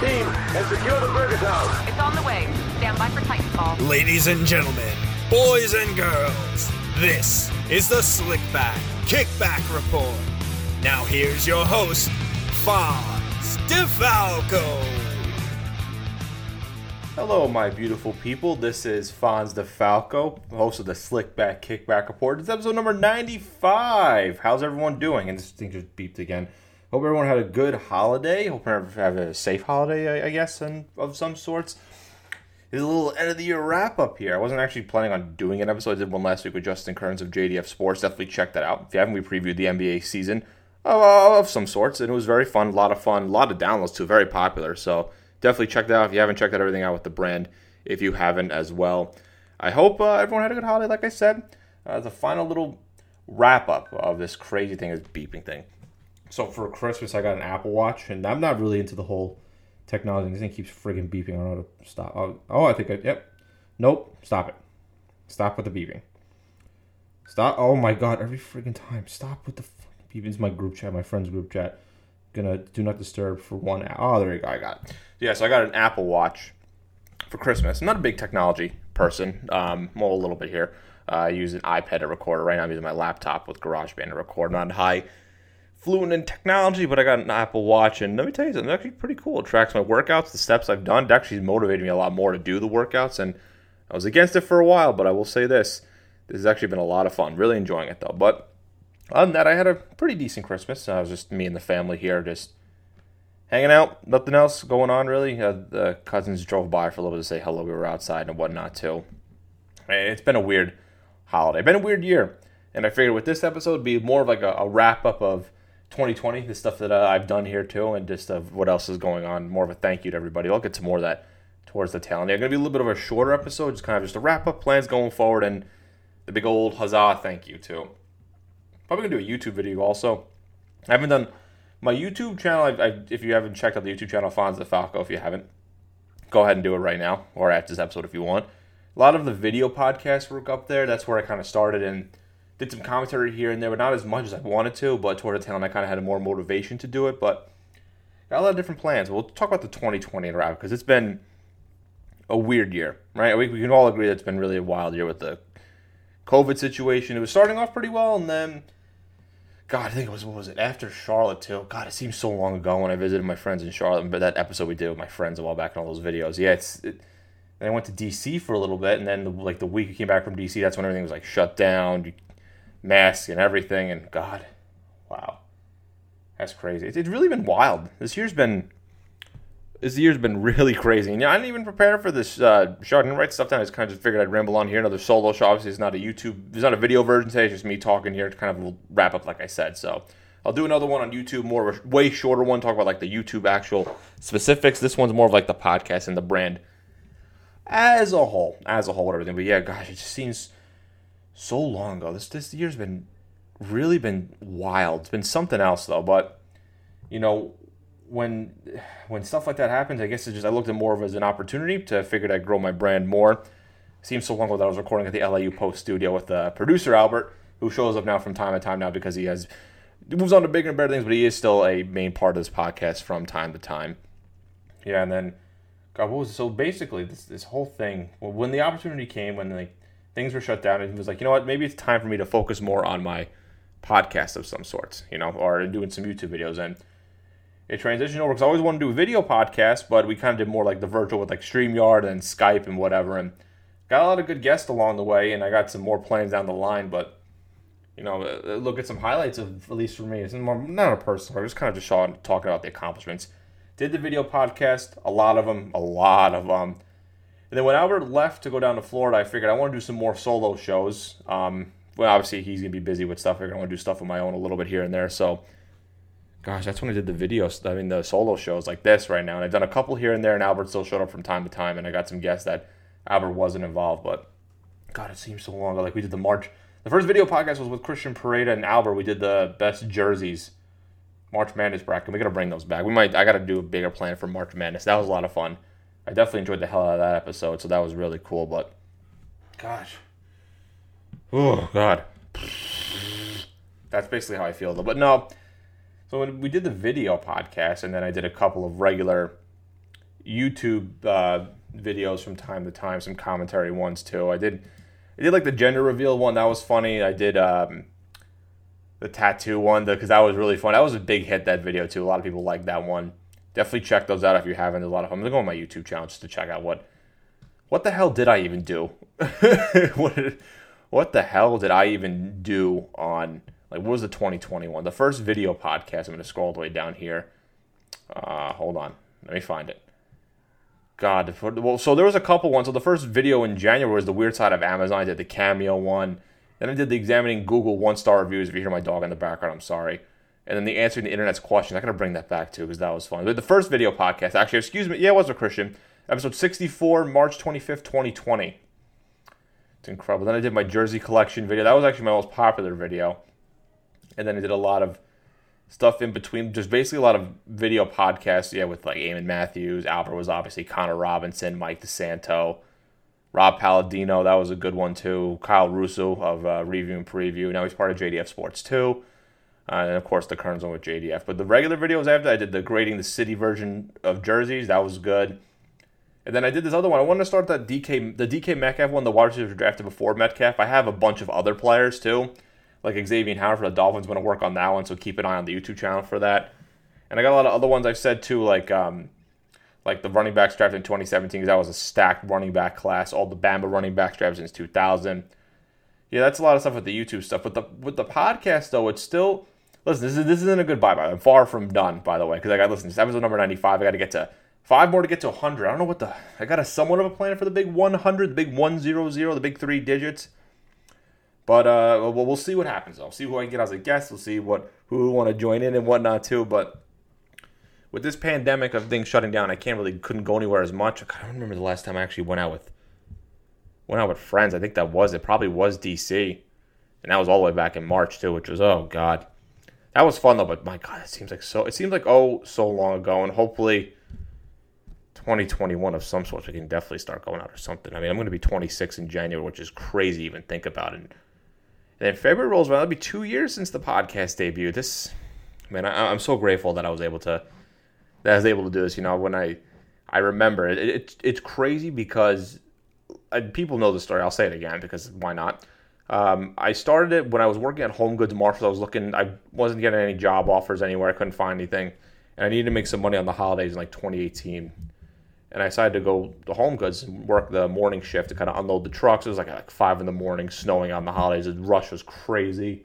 your team and secure the Burger Town. It's on the way. Stand by for Titanfall. Ladies and gentlemen, boys and girls, this is the Slickback Kickback Report. Now here's your host, Fonz DeFalco. Hello, my beautiful people. This is Fonz DeFalco, host of the Slickback Kickback Report. It's episode number 95. How's everyone doing? And this thing just beeped again. Hope everyone had a good holiday. Hope everyone have a safe holiday, I, I guess, and of some sorts. It's a little end of the year wrap up here. I wasn't actually planning on doing an episode. I did one last week with Justin Kearns of JDF Sports. Definitely check that out. If you haven't, we previewed the NBA season of, some sorts, and it was very fun. A lot of fun. A lot of downloads too. Very popular. So definitely check that out if you haven't checked out everything out with the brand. If you haven't as well, I hope uh, everyone had a good holiday. Like I said, uh, the final little wrap up of this crazy thing, this beeping thing. So for Christmas, I got an Apple Watch, and I'm not really into the whole technology. This thing keeps friggin' beeping. I don't know how to stop. Oh, oh, I think I. Yep. Nope. Stop it. Stop with the beeping. Stop. Oh my god! Every friggin' time. Stop with the beeping. It's my group chat, my friend's group chat. Gonna do not disturb for one hour. Oh, there you go. I got it. Yeah, so I got an Apple Watch for Christmas. I'm not a big technology person. Um, well, a little bit here. Uh, I use an iPad to record. Right now, I'm using my laptop with GarageBand to record. I'm not high fluent in technology, but I got an Apple Watch, and let me tell you something. It's actually pretty cool. It tracks my workouts, the steps I've done. It actually motivated me a lot more to do the workouts, and I was against it for a while, but I will say this: this has actually been a lot of fun. Really enjoying it though. But other than that, I had a pretty decent Christmas. It was just me and the family here, just hanging out. Nothing else going on really. Uh, the cousins drove by for a little bit to say hello. We were outside and whatnot too. It's been a weird holiday. Been a weird year, and I figured with this episode be more of like a, a wrap up of 2020, the stuff that uh, I've done here too, and just what else is going on. More of a thank you to everybody. I'll get to more of that towards the tail end. It's going to be a little bit of a shorter episode, just kind of just a wrap up plans going forward, and the big old huzzah thank you too. Probably going to do a YouTube video also. I haven't done my YouTube channel. I, I, if you haven't checked out the YouTube channel, Fonz DeFalco, if you haven't, go ahead and do it right now, or after this episode if you want. A lot of the video podcasts work up there. That's where I kind of started and did some commentary here and there, but not as much as I wanted to. But toward the tail end, I kind of had more motivation to do it. But got a lot of different plans. We'll talk about the 2020 wrap because it's been a weird year, right? We, we can all agree that it's been really a wild year with the COVID situation. It was starting off pretty well, and then, God, I think it was what was it after Charlotte too? God, it seems so long ago when I visited my friends in Charlotte. But that episode we did with my friends a while back and all those videos, yeah, it's. It, I went to DC for a little bit, and then the, like the week we came back from DC, that's when everything was like shut down. You mask and everything. And God, wow, that's crazy. It's, it's really been wild. This year's been this year's been really crazy. And yeah, I didn't even prepare for this uh, show. I didn't write stuff down. I just kind of just figured I'd ramble on here. Another solo show. Obviously, it's not a YouTube. It's not a video version today. It's just me talking here to kind of wrap up, like I said. So. I'll do another one on YouTube, more of a way shorter one, talk about like the YouTube actual specifics. This one's more of like the podcast and the brand as a whole, as a whole, everything. But yeah, gosh, it just seems so long ago. This this year's been really been wild. It's been something else though. But you know, when when stuff like that happens, I guess it's just I looked at more of as an opportunity to figure I'd grow my brand more. Seems so long ago that I was recording at the LAU Post studio with the producer Albert, who shows up now from time to time now because he has moves on to bigger and better things, but he is still a main part of this podcast from time to time. Yeah, and then God, what was it? so basically this this whole thing? When the opportunity came, when like things were shut down, and he was like, you know what, maybe it's time for me to focus more on my podcast of some sorts, you know, or doing some YouTube videos. And it transitioned over because I always wanted to do a video podcast, but we kind of did more like the virtual with like StreamYard and Skype and whatever. And got a lot of good guests along the way, and I got some more plans down the line, but you know, uh, look at some highlights of at least for me. It's more, not a personal. I just kind of just talking about the accomplishments. Did the video podcast, a lot of them, a lot of them. And then when Albert left to go down to Florida, I figured I want to do some more solo shows. Um, well, obviously he's gonna be busy with stuff. I figured I want to do stuff of my own a little bit here and there. So, gosh, that's when I did the videos. I mean, the solo shows like this right now. And I've done a couple here and there, and Albert still showed up from time to time. And I got some guests that Albert wasn't involved, but God, it seems so long ago. Like we did the March. The first video podcast was with Christian Pareda and Albert. We did the best jerseys, March Madness bracket. We gotta bring those back. We might. I gotta do a bigger plan for March Madness. That was a lot of fun. I definitely enjoyed the hell out of that episode, so that was really cool. But gosh, oh god, that's basically how I feel though. But no, so when we did the video podcast, and then I did a couple of regular YouTube uh, videos from time to time, some commentary ones too. I did, I did like the gender reveal one. That was funny. I did um, the tattoo one because that was really fun. That was a big hit. That video too. A lot of people liked that one. Definitely check those out if you haven't. A lot of. I'm gonna go on my YouTube channel just to check out what, what the hell did I even do? what, did, what the hell did I even do on like what was the 2021? The first video podcast. I'm gonna scroll all the way down here. Uh, hold on, let me find it. God, well, so there was a couple ones. So the first video in January was the weird side of Amazon. I did the cameo one. Then I did the examining Google one star reviews. If you hear my dog in the background, I'm sorry. And then the answering the internet's questions. I'm gonna bring that back too because that was fun. But the first video podcast, actually, excuse me, yeah, it was a Christian episode 64, March 25th, 2020. It's incredible. Then I did my jersey collection video. That was actually my most popular video. And then I did a lot of stuff in between, just basically a lot of video podcasts. Yeah, with like Eamon Matthews, Albert was obviously Connor Robinson, Mike DeSanto, Rob Palladino. That was a good one too. Kyle Russo of uh, Review and Preview. Now he's part of JDF Sports too. Uh, and of course the current one with JDF. But the regular videos after I did the grading the city version of jerseys. That was good. And then I did this other one. I wanted to start that DK the DK Metcalf one. The wide receivers drafted before Metcalf. I have a bunch of other players too like Xavier Howard for the Dolphins. going to work on that one, so keep an eye on the YouTube channel for that. And I got a lot of other ones I've said too, like um, like the running backs drafted in 2017 because that was a stacked running back class. All the Bama running backs drafted since 2000. Yeah, that's a lot of stuff with the YouTube stuff. But the with the podcast though, it's still listen. This is this isn't a good bye bye. I'm far from done, by the way, because I got listen. This episode number 95. I got to get to five more to get to 100. I don't know what the I got a somewhat of a plan for the big 100, the big 100, the big three digits. But uh, we'll, we'll see what happens. I'll see who I can get as a guest. We'll see what who want to join in and whatnot too. But with this pandemic of things shutting down, I can't really couldn't go anywhere as much. I don't remember the last time I actually went out with went out with friends. I think that was it. Probably was DC, and that was all the way back in March too, which was oh god, that was fun though. But my god, it seems like so. It seems like oh so long ago, and hopefully. 2021 of some sort, we can definitely start going out or something. I mean, I'm going to be 26 in January, which is crazy even think about it. And then February rolls around. It'll be two years since the podcast debut. This, man, I, am so grateful that I was able to, that I was able to do this. You know, when I, I remember it, it it's crazy because people know the story. I'll say it again because why not? Um, I started it when I was working at Home Goods Marshall. I was looking, I wasn't getting any job offers anywhere. I couldn't find anything, and I needed to make some money on the holidays in like 2018 and I decided to go to Home Goods and work the morning shift to kind of unload the trucks. It was like like five in the morning, snowing on the holidays. The rush was crazy.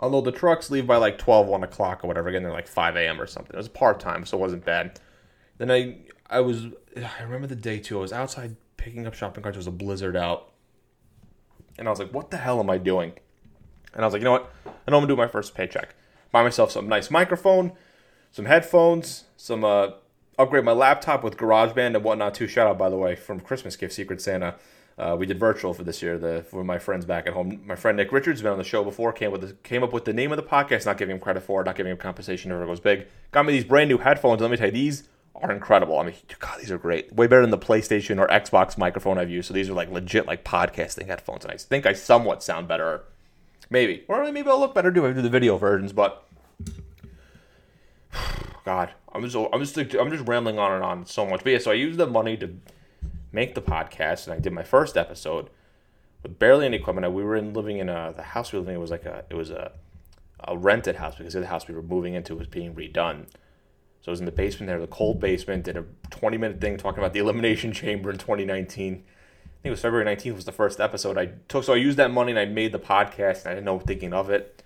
Unload the trucks, leave by like 12, 1 o'clock or whatever. Again, they're like 5 a.m. or something. It was part time, so it wasn't bad. Then I I was I remember the day too. I was outside picking up shopping carts. It was a blizzard out, and I was like, "What the hell am I doing?" And I was like, "You know what? I know I'm gonna do my first paycheck. Buy myself some nice microphone, some headphones, some uh, upgrade my laptop with GarageBand and whatnot too. Shout out by the way from Christmas gift Secret Santa. Uh, we did virtual for this year. The for my friends back at home. My friend Nick Richards been on the show before. Came with the, came up with the name of the podcast. Not giving him credit for it. Not giving him compensation. Never goes big. Got me these brand new headphones. Let me tell you, these are incredible. I mean, God, these are great. Way better than the PlayStation or Xbox microphone I've used. So these are like legit like podcasting headphones, and I think I somewhat sound better. Maybe, or maybe I'll look better too. I do the video versions, but God, I'm just I'm just I'm just rambling on and on so much. But yeah, so I used the money to make the podcast, and I did my first episode with barely any equipment. We were in living in a the house we were living in was like a it was a a rented house because the house we were moving into was being redone. So I was in the basement there, the cold basement. Did a 20 minute thing talking about the elimination chamber in 2019. I think it was February 19th was the first episode I took. So I used that money and I made the podcast. And I didn't know thinking of it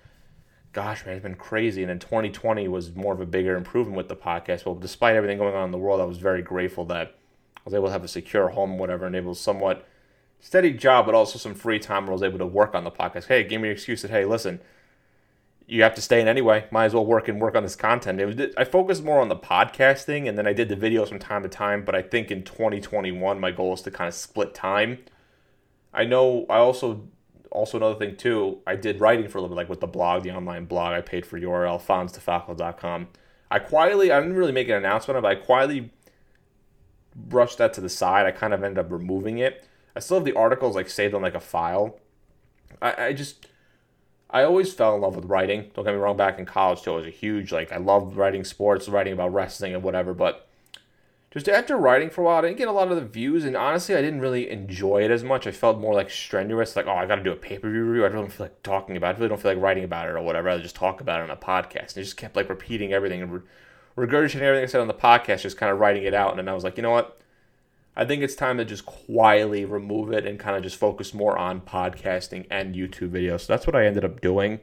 gosh, man, it's been crazy. And then 2020 was more of a bigger improvement with the podcast. Well, despite everything going on in the world, I was very grateful that I was able to have a secure home, whatever, and able somewhat steady job, but also some free time where I was able to work on the podcast. Hey, give me an excuse that, hey, listen, you have to stay in anyway. Might as well work and work on this content. It was I focused more on the podcasting, and then I did the videos from time to time. But I think in 2021, my goal is to kind of split time. I know I also also another thing too, I did writing for a little bit, like with the blog, the online blog. I paid for URL, fonzdefalco.com. I quietly, I didn't really make an announcement, but I quietly brushed that to the side. I kind of ended up removing it. I still have the articles like saved on like a file. I, I just, I always fell in love with writing. Don't get me wrong. Back in college too, I was a huge like I loved writing sports, writing about wrestling and whatever. But just after writing for a while, I didn't get a lot of the views, and honestly, I didn't really enjoy it as much. I felt more like strenuous, like, oh, I got to do a pay per view review. I don't feel like talking about it. I really don't feel like writing about it or whatever. Rather just talk about it on a podcast. And I just kept like repeating everything and re- regurgitating everything I said on the podcast, just kind of writing it out. And then I was like, you know what? I think it's time to just quietly remove it and kind of just focus more on podcasting and YouTube videos. So that's what I ended up doing.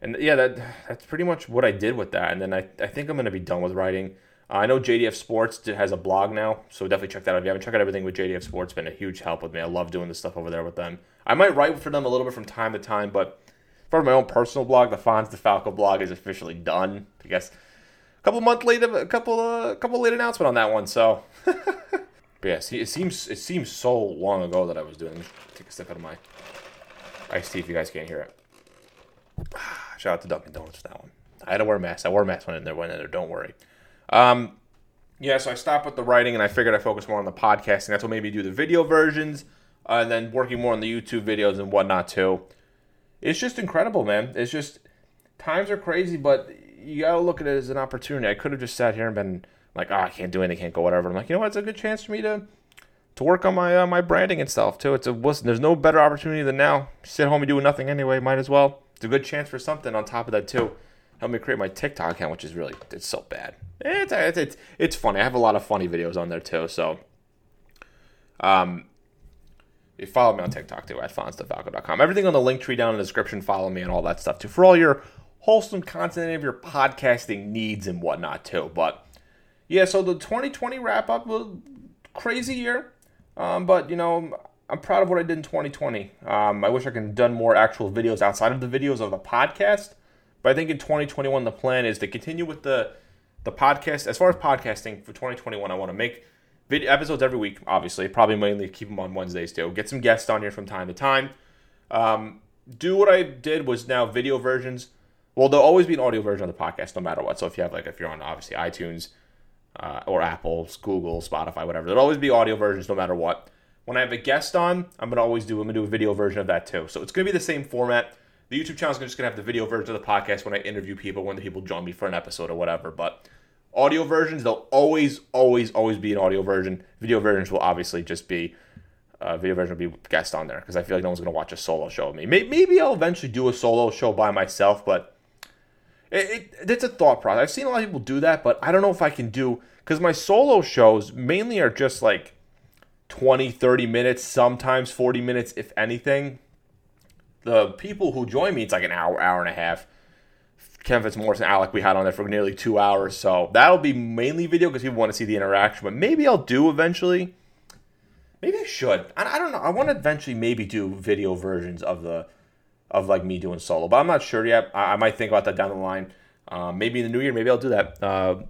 And yeah, that that's pretty much what I did with that. And then I, I think I'm going to be done with writing. Uh, I know JDF Sports has a blog now, so definitely check that out. If you haven't checked out everything with JDF Sports, it's been a huge help with me. I love doing this stuff over there with them. I might write for them a little bit from time to time, but for my own personal blog, the Fonz DeFalco blog is officially done. I guess couple months late, a couple, uh, couple late announcement on that one. So, but yeah, it seems it seems so long ago that I was doing. Take a sip out of my iced tea if you guys can't hear it. Shout out to Dunkin' Donuts for that one. I had to wear a mask. I wore a mask when in there. Went in there. Don't worry. Um, yeah, so I stopped with the writing and I figured I focus more on the podcasting. That's what made me do the video versions uh, and then working more on the YouTube videos and whatnot too. It's just incredible, man. It's just times are crazy, but you gotta look at it as an opportunity. I could have just sat here and been like, "Oh, I can't do anything, can't go whatever." I'm like, you know what? It's a good chance for me to to work on my uh, my branding and stuff too. It's a listen. There's no better opportunity than now. Sit home and doing nothing anyway. Might as well. It's a good chance for something on top of that too. Help me create my TikTok account, which is really it's so bad. It's it's it's, it's funny. I have a lot of funny videos on there too. So, um, you follow me on TikTok too at fonzdefalco.com. Everything on the link tree down in the description. Follow me and all that stuff too for all your wholesome content of your podcasting needs and whatnot too. But yeah, so the 2020 wrap up was crazy year, um, but you know I'm proud of what I did in 2020. Um, I wish I could have done more actual videos outside of the videos of the podcast. But I think in 2021 the plan is to continue with the the podcast. As far as podcasting for 2021, I want to make video episodes every week. Obviously, probably mainly keep them on Wednesdays too. Get some guests on here from time to time. Um, do what I did was now video versions. Well, there'll always be an audio version of the podcast, no matter what. So if you have like if you're on obviously iTunes uh, or Apple, Google, Spotify, whatever, there'll always be audio versions, no matter what. When I have a guest on, I'm gonna always do I'm gonna do a video version of that too. So it's gonna be the same format. The YouTube channel is just gonna have the video version of the podcast when I interview people, when the people join me for an episode or whatever. But audio versions, they'll always, always, always be an audio version. Video versions will obviously just be uh, video version will be guest on there because I feel like no one's gonna watch a solo show of me. Maybe I'll eventually do a solo show by myself, but it, it, it's a thought process. I've seen a lot of people do that, but I don't know if I can do because my solo shows mainly are just like 20, 30 minutes, sometimes 40 minutes, if anything. The people who join me, it's like an hour, hour and a half. Ken Fitzmaurice and Alec, we had on there for nearly two hours. So that'll be mainly video because people want to see the interaction. But maybe I'll do eventually. Maybe I should. I, I don't know. I want to eventually maybe do video versions of the of like me doing solo, but I'm not sure yet. I, I might think about that down the line. Uh, maybe in the new year, maybe I'll do that. Uh,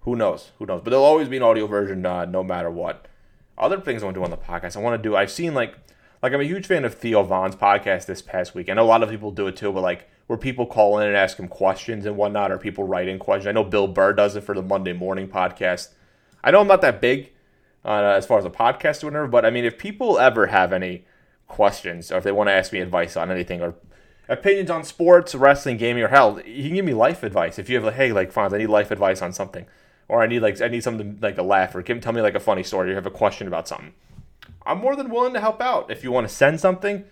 who knows? Who knows? But there'll always be an audio version, uh, no matter what other things I want to do on the podcast. I want to do. I've seen like like I'm a huge fan of Theo Von's podcast this past week. I know a lot of people do it too, but like where people call in and ask him questions and whatnot, or people write in questions. I know Bill Burr does it for the Monday morning podcast. I know I'm not that big uh, as far as a podcast or whatever, but I mean, if people ever have any questions or if they want to ask me advice on anything or opinions on sports, wrestling, gaming, or hell, you can give me life advice. If you have like, hey, like, Fonz, I need life advice on something or I need like I need something like a laugh, or give, tell me like a funny story, or you have a question about something. I'm more than willing to help out. If you want to send something,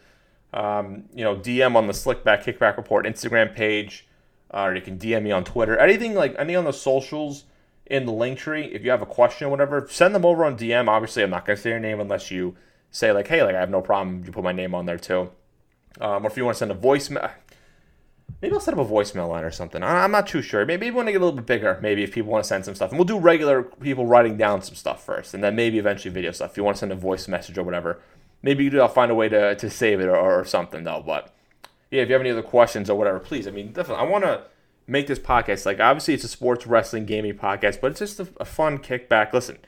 um, you know, DM on the Slickback Kickback Report Instagram page, uh, or you can DM me on Twitter. Anything like any on the socials in the link tree. If you have a question or whatever, send them over on DM. Obviously, I'm not gonna say your name unless you say like, hey, like I have no problem. You put my name on there too. Um, or if you want to send a voicemail, Maybe I'll set up a voicemail line or something. I'm not too sure. Maybe we want to get a little bit bigger, maybe if people want to send some stuff. And we'll do regular people writing down some stuff first, and then maybe eventually video stuff. If you want to send a voice message or whatever, maybe I'll find a way to, to save it or, or something, though. But yeah, if you have any other questions or whatever, please. I mean, definitely, I want to make this podcast. Like, obviously, it's a sports wrestling gaming podcast, but it's just a, a fun kickback. Listen,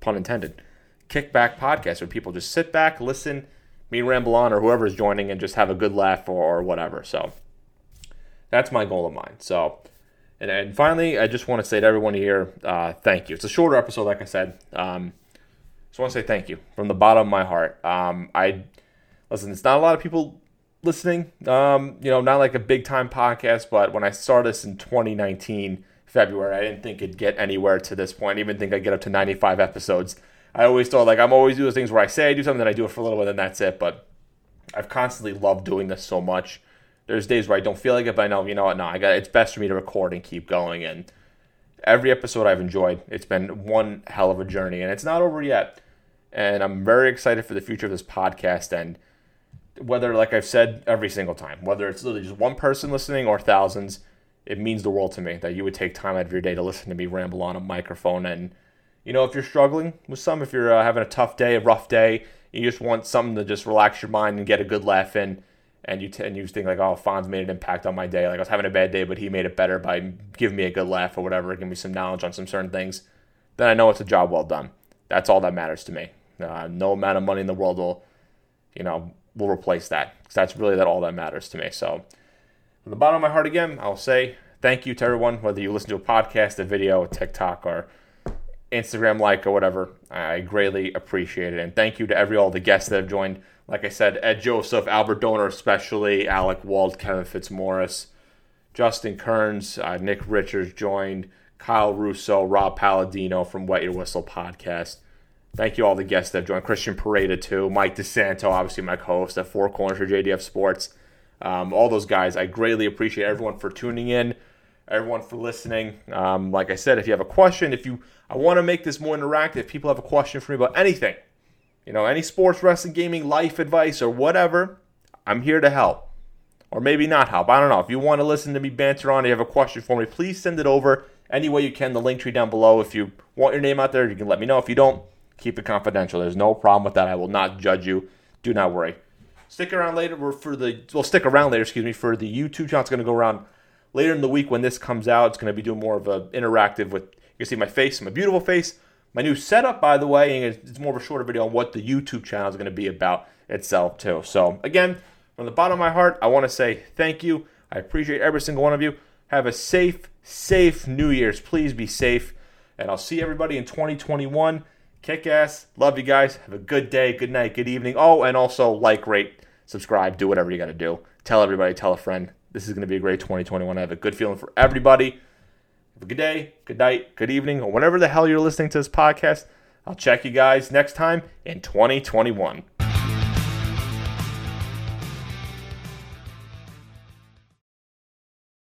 pun intended, kickback podcast where people just sit back, listen, me ramble on, or whoever's joining, and just have a good laugh or, or whatever. So that's my goal of mine. So, and, and finally, I just want to say to everyone here, uh, thank you. It's a shorter episode, like I said. Um, just want to say thank you from the bottom of my heart. Um, I listen. It's not a lot of people listening. Um, you know, not like a big time podcast, but when I started this in 2019, February. I didn't think it'd get anywhere to this point. I even think I'd get up to 95 episodes. I always thought like I'm always doing things where I say I do something, then I do it for a little bit, and that's it. But I've constantly loved doing this so much. There's days where I don't feel like it, but I know, you know what? No, I got. It's best for me to record and keep going. And every episode I've enjoyed. It's been one hell of a journey, and it's not over yet. And I'm very excited for the future of this podcast. And whether, like I've said every single time, whether it's literally just one person listening or thousands, it means the world to me that you would take time out of your day to listen to me ramble on a microphone. And you know, if you're struggling with some, if you're uh, having a tough day, a rough day, you just want something to just relax your mind and get a good laugh in and you t- and you think like, oh, Fonz made an impact on my day. Like I was having a bad day, but he made it better by giving me a good laugh or whatever, giving me some knowledge on some certain things. Then I know it's a job well done. That's all that matters to me. Uh, no amount of money in the world will, you know, will replace that. Because that's really that all that matters to me. So, from the bottom of my heart again, I'll say thank you to everyone, whether you listen to a podcast, a video, a TikTok, or Instagram like or whatever. I greatly appreciate it. And thank you to every all the guests that have joined. Like I said, Ed Joseph, Albert Donor, especially Alec Wald, Kevin Fitzmaurice, Justin Kearns, uh, Nick Richards joined, Kyle Russo, Rob Palladino from Wet Your Whistle podcast. Thank you all the guests that have joined. Christian Pareda too, Mike DeSanto, obviously my co-host at Four Corners for JDF Sports. Um, all those guys, I greatly appreciate everyone for tuning in, everyone for listening. Um, like I said, if you have a question, if you, I want to make this more interactive. If people have a question for me about anything, you know, any sports, wrestling, gaming, life advice, or whatever, I'm here to help. Or maybe not help. I don't know. If you want to listen to me banter on, you have a question for me, please send it over any way you can. The link tree down below. If you want your name out there, you can let me know. If you don't, keep it confidential. There's no problem with that. I will not judge you. Do not worry. Stick around later we're for the well, stick around later, excuse me, for the YouTube channel. It's going to go around later in the week when this comes out. It's going to be doing more of a interactive with you can see my face, my beautiful face, my new setup, by the way, and it's more of a shorter video on what the YouTube channel is going to be about itself, too. So, again, from the bottom of my heart, I want to say thank you. I appreciate every single one of you. Have a safe, safe New Year's. Please be safe. And I'll see everybody in 2021. Kick ass. Love you guys. Have a good day, good night, good evening. Oh, and also like, rate, subscribe, do whatever you got to do. Tell everybody, tell a friend. This is going to be a great 2021. I have a good feeling for everybody. Have a good day, good night, good evening, or whatever the hell you're listening to this podcast. I'll check you guys next time in 2021.